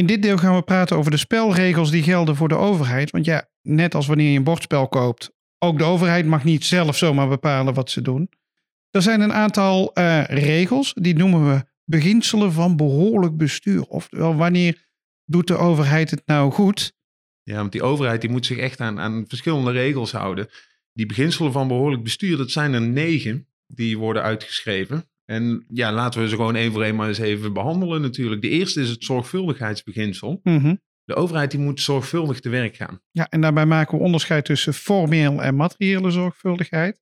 In dit deel gaan we praten over de spelregels die gelden voor de overheid. Want ja, net als wanneer je een bordspel koopt, ook de overheid mag niet zelf zomaar bepalen wat ze doen. Er zijn een aantal uh, regels, die noemen we beginselen van behoorlijk bestuur. Oftewel, wanneer doet de overheid het nou goed? Ja, want die overheid die moet zich echt aan, aan verschillende regels houden. Die beginselen van behoorlijk bestuur, dat zijn er negen die worden uitgeschreven. En ja, laten we ze gewoon één voor één maar eens even behandelen natuurlijk. De eerste is het zorgvuldigheidsbeginsel. Mhm. De overheid die moet zorgvuldig te werk gaan. Ja, en daarbij maken we onderscheid tussen formeel en materiële zorgvuldigheid.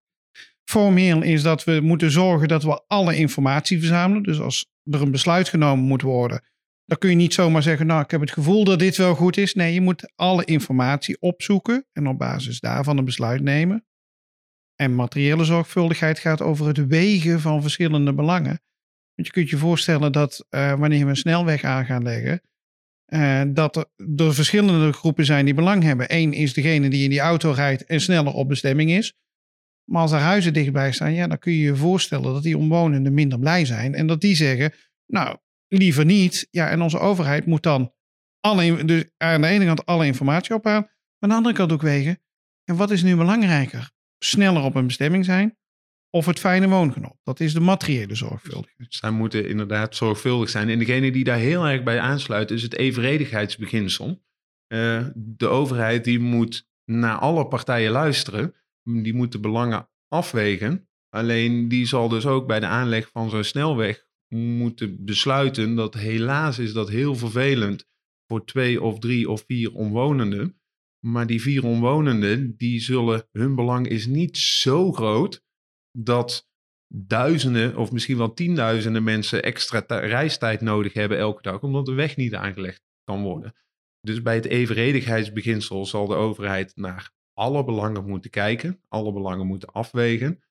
Formeel is dat we moeten zorgen dat we alle informatie verzamelen. Dus als er een besluit genomen moet worden, dan kun je niet zomaar zeggen, nou, ik heb het gevoel dat dit wel goed is. Nee, je moet alle informatie opzoeken en op basis daarvan een besluit nemen. En materiële zorgvuldigheid gaat over het wegen van verschillende belangen. Want je kunt je voorstellen dat uh, wanneer we een snelweg aan gaan leggen, uh, dat er, er verschillende groepen zijn die belang hebben. Eén is degene die in die auto rijdt en sneller op bestemming is. Maar als er huizen dichtbij staan, ja, dan kun je je voorstellen dat die omwonenden minder blij zijn. En dat die zeggen, nou, liever niet. Ja, en onze overheid moet dan dus aan de ene kant alle informatie ophalen, maar aan de andere kant ook wegen. En wat is nu belangrijker? Sneller op een bestemming zijn of het fijne woongenot? Dat is de materiële zorgvuldigheid. Zij moeten inderdaad zorgvuldig zijn. En degene die daar heel erg bij aansluit is het evenredigheidsbeginsel. Uh, de overheid die moet naar alle partijen luisteren. Die moet de belangen afwegen. Alleen die zal dus ook bij de aanleg van zo'n snelweg moeten besluiten dat helaas is dat heel vervelend voor twee of drie of vier omwonenden. Maar die vier omwonenden, die zullen, hun belang is niet zo groot dat duizenden of misschien wel tienduizenden mensen extra reistijd nodig hebben elke dag, omdat de weg niet aangelegd kan worden. Dus bij het evenredigheidsbeginsel zal de overheid naar alle belangen moeten kijken, alle belangen moeten afwegen,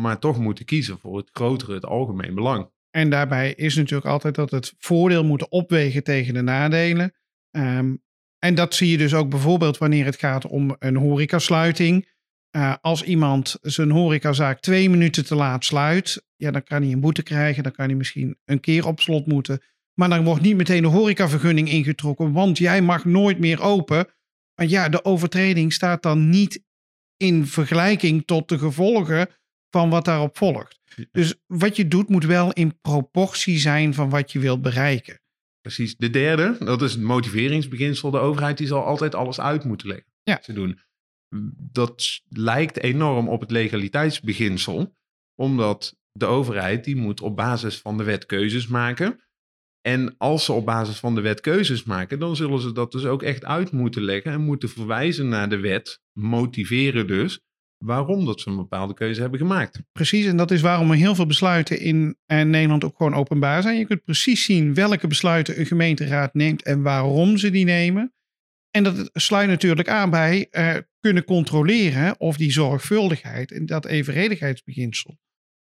maar toch moeten kiezen voor het grotere, het algemeen belang. En daarbij is natuurlijk altijd dat het voordeel moet opwegen tegen de nadelen. Um, en dat zie je dus ook bijvoorbeeld wanneer het gaat om een horecasluiting. Uh, als iemand zijn horecazaak twee minuten te laat sluit, ja, dan kan hij een boete krijgen. Dan kan hij misschien een keer op slot moeten. Maar dan wordt niet meteen de horecavergunning ingetrokken, want jij mag nooit meer open. Want ja, de overtreding staat dan niet in vergelijking tot de gevolgen van wat daarop volgt. Dus wat je doet moet wel in proportie zijn van wat je wilt bereiken. Precies. De derde, dat is het motiveringsbeginsel. De overheid die zal altijd alles uit moeten leggen. Ja. Te doen. Dat lijkt enorm op het legaliteitsbeginsel, omdat de overheid die moet op basis van de wet keuzes maken. En als ze op basis van de wet keuzes maken, dan zullen ze dat dus ook echt uit moeten leggen en moeten verwijzen naar de wet, motiveren dus, waarom dat ze een bepaalde keuze hebben gemaakt. Precies, en dat is waarom er heel veel besluiten in eh, Nederland ook gewoon openbaar zijn. Je kunt precies zien welke besluiten een gemeenteraad neemt en waarom ze die nemen. En dat sluit natuurlijk aan bij uh, kunnen controleren of die zorgvuldigheid en dat evenredigheidsbeginsel,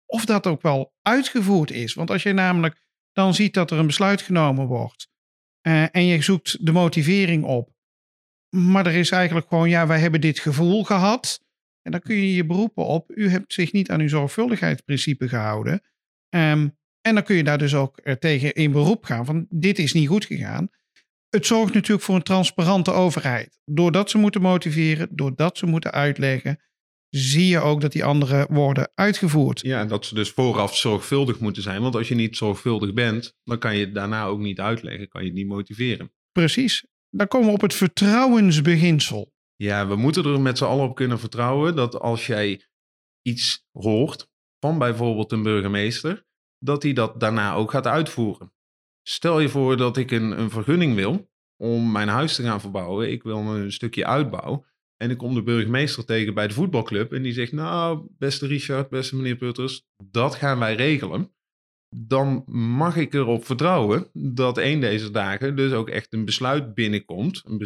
of dat ook wel uitgevoerd is. Want als je namelijk dan ziet dat er een besluit genomen wordt uh, en je zoekt de motivering op, maar er is eigenlijk gewoon, ja, wij hebben dit gevoel gehad. En dan kun je je beroepen op, u hebt zich niet aan uw zorgvuldigheidsprincipe gehouden. Um, en dan kun je daar dus ook uh, tegen in beroep gaan van dit is niet goed gegaan. Het zorgt natuurlijk voor een transparante overheid. Doordat ze moeten motiveren, doordat ze moeten uitleggen, zie je ook dat die anderen worden uitgevoerd. Ja, en dat ze dus vooraf zorgvuldig moeten zijn. Want als je niet zorgvuldig bent, dan kan je het daarna ook niet uitleggen, kan je het niet motiveren. Precies. Dan komen we op het vertrouwensbeginsel. Ja, we moeten er met z'n allen op kunnen vertrouwen dat als jij iets hoort van bijvoorbeeld een burgemeester, dat hij dat daarna ook gaat uitvoeren. Stel je voor dat ik een, een vergunning wil om mijn huis te gaan verbouwen. Ik wil een stukje uitbouw. En ik kom de burgemeester tegen bij de voetbalclub. En die zegt: Nou, beste Richard, beste meneer Putters, dat gaan wij regelen. Dan mag ik erop vertrouwen dat een deze dagen dus ook echt een besluit binnenkomt. Een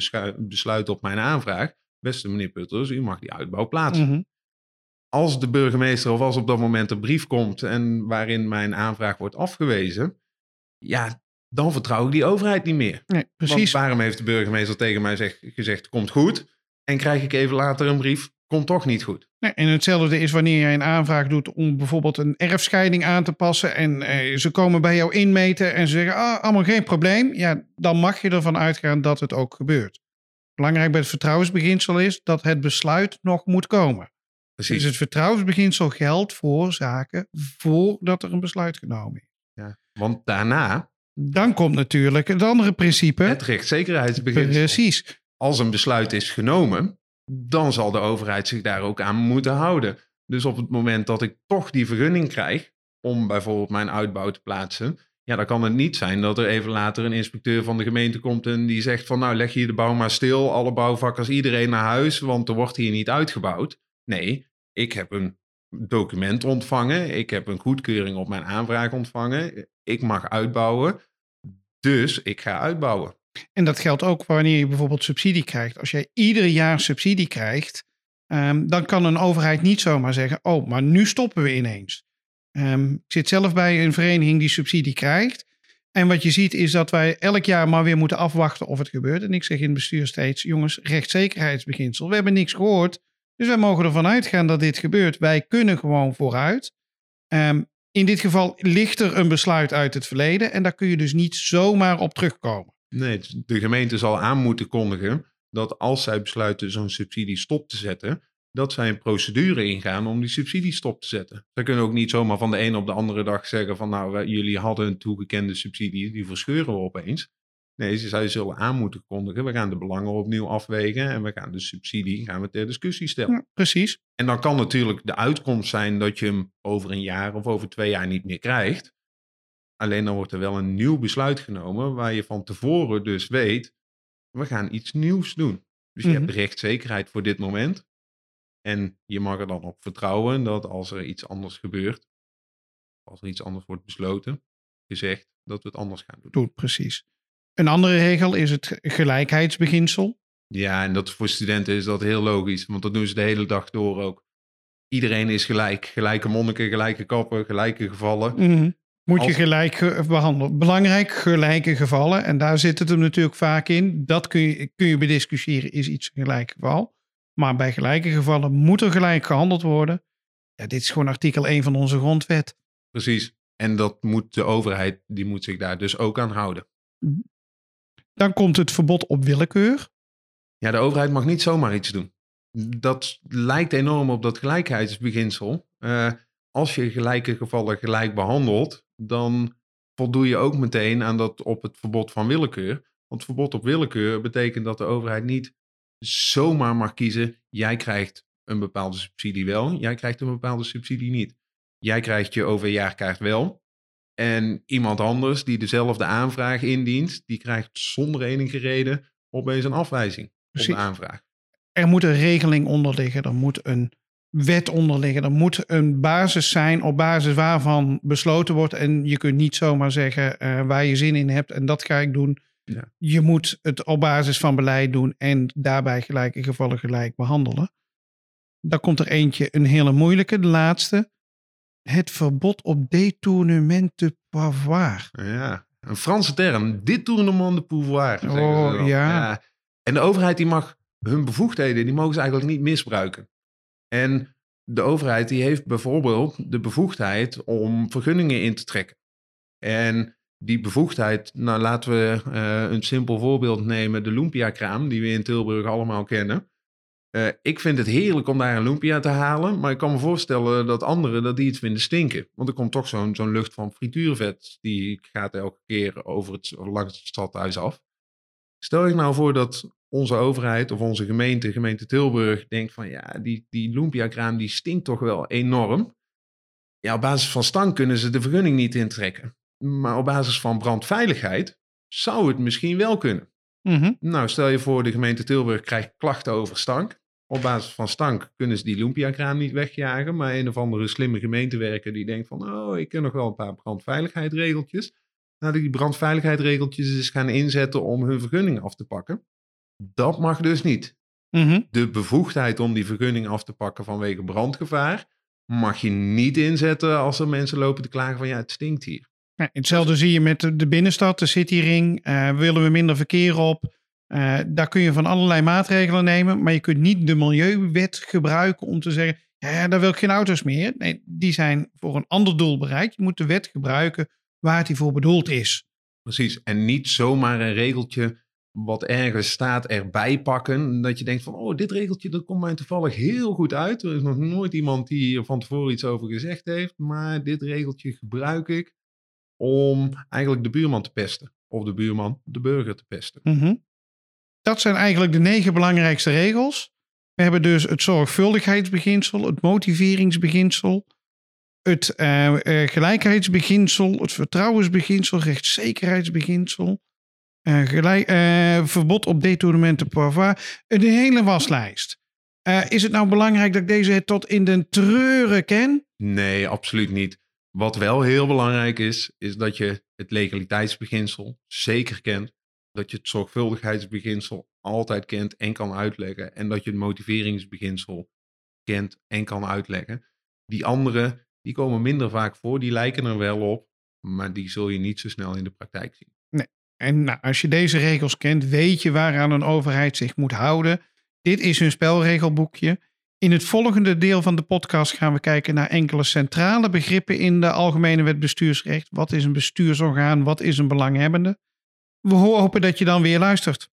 besluit op mijn aanvraag. Beste meneer Putters, u mag die uitbouw plaatsen. Mm -hmm. Als de burgemeester of als op dat moment een brief komt en waarin mijn aanvraag wordt afgewezen, ja, dan vertrouw ik die overheid niet meer. Nee, precies. Want waarom heeft de burgemeester tegen mij zeg, gezegd, komt goed, en krijg ik even later een brief, komt toch niet goed. Nee, en hetzelfde is wanneer jij een aanvraag doet om bijvoorbeeld een erfscheiding aan te passen. En eh, ze komen bij jou inmeten en ze zeggen, ah, allemaal geen probleem. Ja, dan mag je ervan uitgaan dat het ook gebeurt. Belangrijk bij het vertrouwensbeginsel is dat het besluit nog moet komen. Precies. Dus het vertrouwensbeginsel geldt voor zaken voordat er een besluit genomen is. Ja. Want daarna Dan komt natuurlijk het andere principe. het rechtszekerheidsbeginsel. Precies. Als een besluit is genomen, dan zal de overheid zich daar ook aan moeten houden. Dus op het moment dat ik toch die vergunning krijg om bijvoorbeeld mijn uitbouw te plaatsen, ja, dan kan het niet zijn dat er even later een inspecteur van de gemeente komt en die zegt van nou leg hier de bouw maar stil, alle bouwvakkers, iedereen naar huis, want er wordt hier niet uitgebouwd. Nee, ik heb een document ontvangen, ik heb een goedkeuring op mijn aanvraag ontvangen, ik mag uitbouwen, dus ik ga uitbouwen. En dat geldt ook wanneer je bijvoorbeeld subsidie krijgt. Als jij ieder jaar subsidie krijgt, ehm, dan kan een overheid niet zomaar zeggen: Oh, maar nu stoppen we ineens. Ehm, ik zit zelf bij een vereniging die subsidie krijgt. En wat je ziet is dat wij elk jaar maar weer moeten afwachten of het gebeurt. En ik zeg in het bestuur steeds: Jongens, rechtszekerheidsbeginsel. We hebben niks gehoord. Dus wij mogen ervan uitgaan dat dit gebeurt. Wij kunnen gewoon vooruit. Ehm, in dit geval ligt er een besluit uit het verleden. En daar kun je dus niet zomaar op terugkomen. Nee, de gemeente zal aan moeten kondigen dat als zij besluiten zo'n subsidie stop te zetten, dat zij een procedure ingaan om die subsidie stop te zetten. Zij kunnen ook niet zomaar van de ene op de andere dag zeggen van nou, jullie hadden een toegekende subsidie, die verscheuren we opeens. Nee, ze zij zullen aan moeten kondigen, we gaan de belangen opnieuw afwegen en we gaan de subsidie gaan we ter discussie stellen. Ja, precies. En dan kan natuurlijk de uitkomst zijn dat je hem over een jaar of over twee jaar niet meer krijgt. Alleen dan wordt er wel een nieuw besluit genomen waar je van tevoren dus weet, we gaan iets nieuws doen. Dus je Mhm. hebt rechtszekerheid voor dit moment. En je mag er dan op vertrouwen dat als er iets anders gebeurt, als er iets anders wordt besloten, gezegd dat we het anders gaan doen. Doet precies. Een andere regel is het gelijkheidsbeginsel. Ja, en dat voor studenten is dat heel logisch, want dat doen ze de hele dag door ook. Iedereen is gelijk. Gelijke monniken, gelijke kappen, gelijke gevallen. Mhm. Moet je gelijk ge- behandelen. Belangrijk, gelijke gevallen. En daar zit het hem natuurlijk vaak in. Dat kun je, kun je bediscussiëren, is iets een gelijk geval. Maar bij gelijke gevallen moet er gelijk gehandeld worden. Ja, dit is gewoon artikel 1 van onze grondwet. Precies. En dat moet de overheid, die moet zich daar dus ook aan houden. Dan komt het verbod op willekeur. Ja, de overheid mag niet zomaar iets doen. Dat lijkt enorm op dat gelijkheidsbeginsel. Eh, als je gelijke gevallen gelijk behandelt, dan voldoe je ook meteen aan dat op het verbod van willekeur. Want verbod op willekeur betekent dat de overheid niet zomaar mag kiezen. Jij krijgt een bepaalde subsidie wel, jij krijgt een bepaalde subsidie niet. Jij krijgt je OV-jaarkaart wel. En iemand anders die dezelfde aanvraag indient, die krijgt zonder enige reden opeens een afwijzing op Precies. de aanvraag. Er moet een regeling onder liggen. Er moet een wet onder liggen. Er moet een basis zijn op basis waarvan besloten wordt. En je kunt niet zomaar zeggen eh, waar je zin in hebt en dat ga ik doen. Ja. Je moet het op basis van beleid doen en daarbij gelijke gevallen gelijk behandelen. Dan komt er eentje, een hele moeilijke, de laatste. Het verbod op détournement de pouvoir. Ja, een Franse term. Dit tournement de pouvoir. Oh, ja. En de overheid die mag hun bevoegdheden, die mogen ze eigenlijk niet misbruiken. En de overheid die heeft bijvoorbeeld de bevoegdheid om vergunningen in te trekken. En die bevoegdheid, nou laten we eh, een simpel voorbeeld nemen, de Lumpia-kraam, die we in Tilburg allemaal kennen. Eh, ik vind het heerlijk om daar een lumpia te halen, maar ik kan me voorstellen dat anderen dat die het vinden stinken. Want er komt toch zo'n zo'n lucht van frituurvet, die gaat elke keer over het, langs het stadhuis af. Stel je nou voor dat onze overheid of onze gemeente, gemeente Tilburg, denkt van ja, die, die lumpia-kraam die stinkt toch wel enorm. Ja, op basis van stank kunnen ze de vergunning niet intrekken. Maar op basis van brandveiligheid zou het misschien wel kunnen. Mhm. Nou, stel je voor, de gemeente Tilburg krijgt klachten over stank. Op basis van stank kunnen ze die Lumpia-kraan niet wegjagen. Maar een of andere slimme gemeentewerker die denkt van... oh, ik ken nog wel een paar brandveiligheidsregeltjes. Nou, die brandveiligheidsregeltjes eens gaan inzetten om hun vergunning af te pakken. Dat mag dus niet. Mhm. De bevoegdheid om die vergunning af te pakken vanwege brandgevaar... mag je niet inzetten als er mensen lopen te klagen van... ja, het stinkt hier. Ja, hetzelfde zie je met de- binnenstad, de cityring. Eh willen we minder verkeer op? Uh, daar kun je van allerlei maatregelen nemen, maar je kunt niet de milieuwet gebruiken om te zeggen, ja, daar wil ik geen auto's meer. Nee, die zijn voor een ander doel bereikt. Je moet de wet gebruiken waar het voor bedoeld is. Precies, en niet zomaar een regeltje wat ergens staat erbij pakken. Dat je denkt van, oh, dit regeltje dat komt mij toevallig heel goed uit. Er is nog nooit iemand die er van tevoren iets over gezegd heeft. Maar dit regeltje gebruik ik om eigenlijk de buurman te pesten. Of de buurman de burger te pesten. Mhm. Dat zijn eigenlijk de negen belangrijkste regels. We hebben dus het zorgvuldigheidsbeginsel, het motiveringsbeginsel, het uh, uh, gelijkheidsbeginsel, het vertrouwensbeginsel, rechtszekerheidsbeginsel, uh, gelijk, verbod op detournement de Een hele waslijst. is het nou belangrijk dat ik deze tot in de treuren ken? Nee, absoluut niet. Wat wel heel belangrijk is, is dat je het legaliteitsbeginsel zeker kent. Dat je het zorgvuldigheidsbeginsel altijd kent en kan uitleggen. En dat je het motiveringsbeginsel kent en kan uitleggen. Die andere, die komen minder vaak voor. Die lijken er wel op, maar die zul je niet zo snel in de praktijk zien. En nou, als je deze regels kent, weet je waaraan een overheid zich moet houden. Dit is hun spelregelboekje. In het volgende deel van de podcast gaan we kijken naar enkele centrale begrippen in de Algemene Wet Bestuursrecht. Wat is een bestuursorgaan? Wat is een belanghebbende? We hopen dat je dan weer luistert.